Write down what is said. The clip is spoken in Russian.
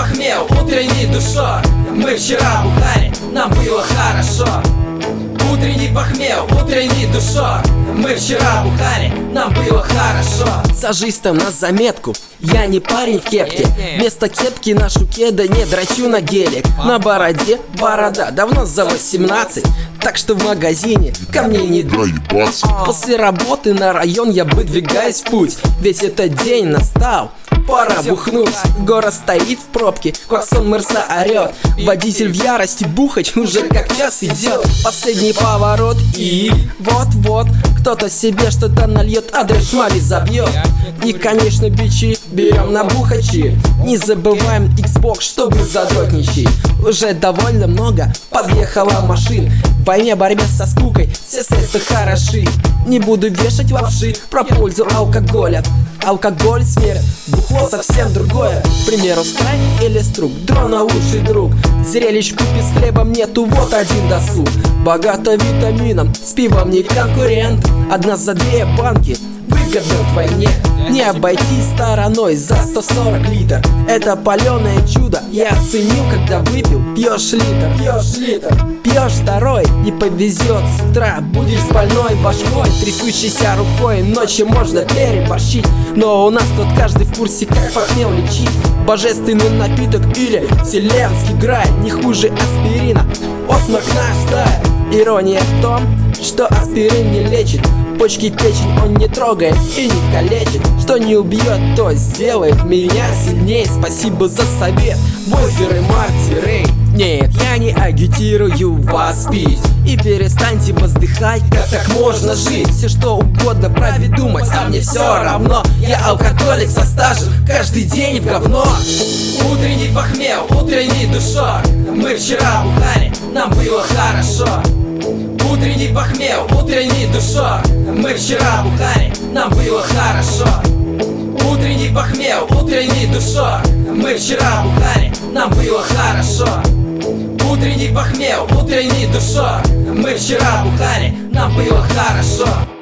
похмел, утренней душой Мы вчера бухали, нам было хорошо. Утренний похмел, утренней душой Мы вчера бухали, нам было хорошо. Сажись там на заметку Я не парень в кепке. Вместо кепки нашу кеда не драчу на гелик. На бороде борода, давно за 18 Так что в магазине ко мне не доебаться. После работы на район я выдвигаюсь в путь. Ведь этот день настал Пора бухнуть. Город стоит в пробке Клаксон Мерса орет Водитель в ярости бухать уже как час идет Последний поворот и вот-вот Кто-то себе что-то нальет, а дрожмали забьет И конечно бичи берем на бухачи. Не забываем Xbox, чтобы задротничать. Уже довольно много подъехало машин В войне борьбе со скукой все средства хороши. Не буду вешать лапши про пользу алкоголя. Алкоголь смерть, бухло совсем другое. К примеру, страйк или струк, дрона лучший друг. Зрелищ купи с хлебом нету, вот один досуг. Богато витамином, с пивом не конкурент. Одна за две банки, выгодно вдвойне Не обойти стороной за 140 литр. Это паленое чудо, я оценил, когда выпил. Пьешь литр, пьешь литр, пьешь второй Не повезет с утра, будешь с больной башкой Трясущейся рукой, ночью можно переборщить Но у нас тут каждый в курсе, как похмел лечить Божественный напиток или вселенский грай Не хуже аспирина, осморк наш стая Ирония в том, что аспирин не лечит Почки, печень он не трогает и не калечит. Что не убьет, то сделает меня сильнее. Спасибо за совет, Войзеры, Марти, нет, я не агитирую вас пить. И перестаньте воздыхать, как так можно жить. Все что угодно проведумать, а мне все равно. Я алкоголик со стажем, каждый день в говно. Утренний похмел, утренней душой Мы вчера бухали, нам было хорошо Утренний похмел, утренней душой Мы вчера бухали, нам было хорошо. Утренний похмел, утренней душой Мы вчера бухали, нам было хорошо. Утренний похмел, утренней душой Мы вчера бухали, нам было хорошо